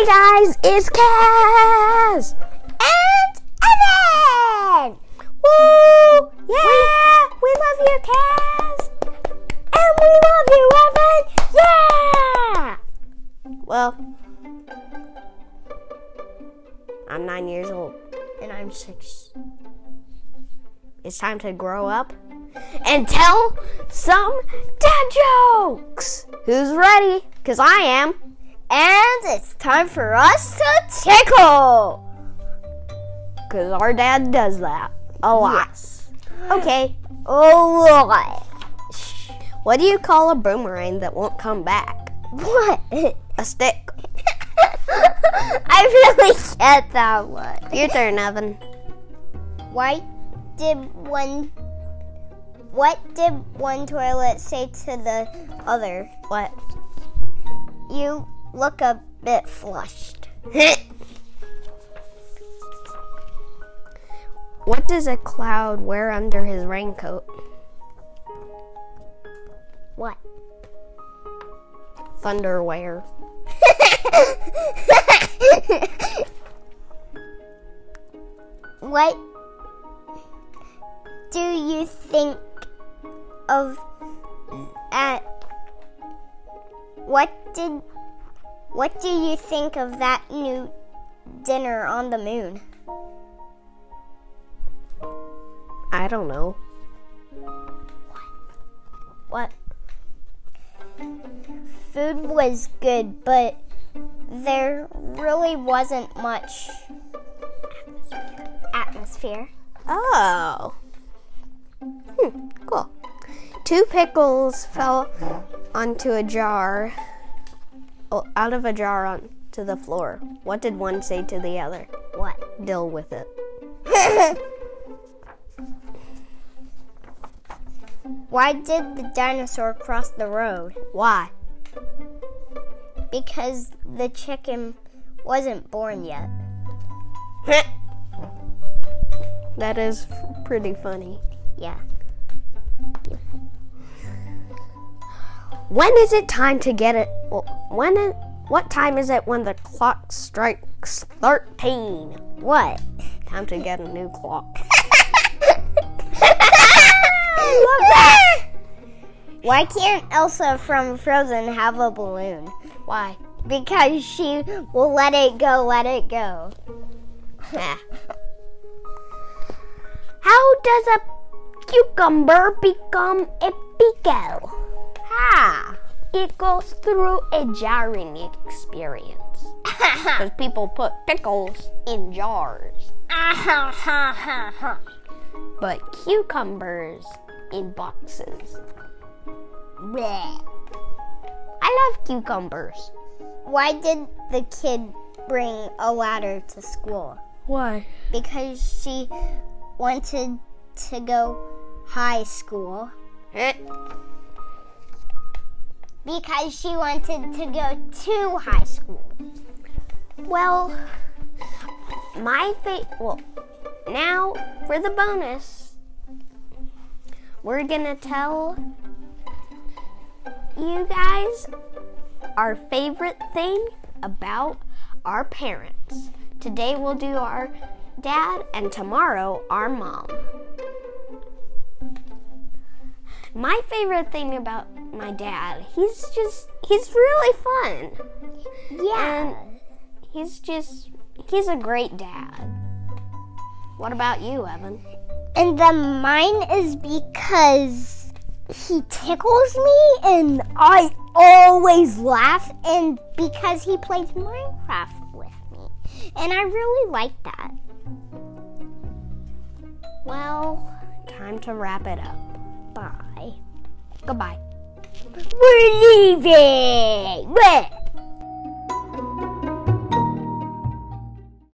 Hey guys, it's Kaz and Evan. Woo! Yeah, we, love you, Kaz, and we love you, Evan. Yeah. Well, I'm nine years old, And I'm six. it's time to grow up and tell some dad jokes. Who's ready? Cause I am. And it's time for us to tickle. Cause our dad does that a lot. Yes. Okay. Oh, Lord. What do you call a boomerang that won't come back? What? A stick. I really get that one. Your turn, Evan. Why did one? What did one toilet say to the other? What? You look a bit flushed. what does a cloud wear under his raincoat? What? Thunderwear. what do you think of at what did what do you think of that new dinner on the moon? I don't know. What? What? Food was good, but there really wasn't much atmosphere. Oh. Hmm, cool. Two pickles fell onto a jar, Oh, out of a jar onto the floor. What did one say to the other? What? Deal with it. Why did the dinosaur cross the road? Why? Because the chicken wasn't born yet. That is pretty funny. Yeah. When is it time to get it? When? It, what time is it when the clock strikes thirteen? What? Time to get a new clock. love that. Why can't Elsa from Frozen have a balloon? Why? Because she will let it go, let it go. How does a cucumber become a pickle? Ha! It goes through a jarring experience. Because people put pickles in jars, but cucumbers in boxes. Bleh. I love cucumbers. Why did the kid bring a ladder to school? Why? Because she wanted to go high school. Eh. Because she wanted to go to high school. Well, my fa- well, now for the bonus, we're gonna tell you guys our favorite thing about our parents. Today we'll do our dad, and tomorrow our mom. My favorite thing about my dad, he's just, he's really fun. Yeah. He's just, he's a great dad. What about you, Evan? And the mine is because he tickles me and I always laugh and because he plays Minecraft with me. And I really like that. Well, time to wrap it up. Bye. Goodbye. We're leaving!